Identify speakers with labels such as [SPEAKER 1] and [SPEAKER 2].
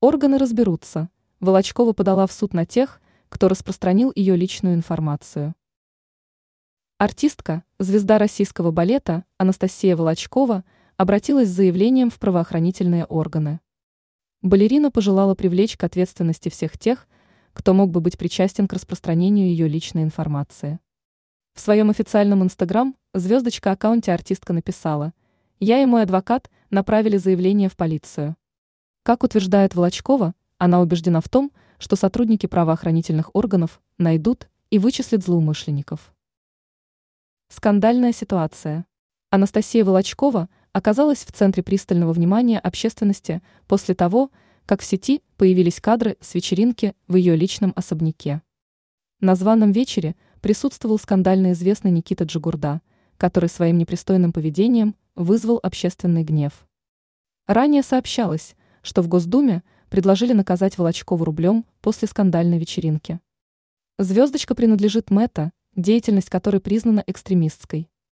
[SPEAKER 1] Органы разберутся. Волочкова подала в суд на тех, кто распространил ее личную информацию. Артистка, звезда российского балета Анастасия Волочкова обратилась с заявлением в правоохранительные органы. Балерина пожелала привлечь к ответственности всех тех, кто мог бы быть причастен к распространению ее личной информации. В своем официальном инстаграм звездочка аккаунте артистка написала «Я и мой адвокат направили заявление в полицию». Как утверждает Волочкова, она убеждена в том, что сотрудники правоохранительных органов найдут и вычислят злоумышленников. Скандальная ситуация. Анастасия Волочкова оказалась в центре пристального внимания общественности после того, как в сети появились кадры с вечеринки в ее личном особняке. На званом вечере присутствовал скандально известный Никита Джигурда, который своим непристойным поведением вызвал общественный гнев. Ранее сообщалось, что в Госдуме предложили наказать Волочкову рублем после скандальной вечеринки. Звездочка принадлежит Мэтта, деятельность которой признана экстремистской.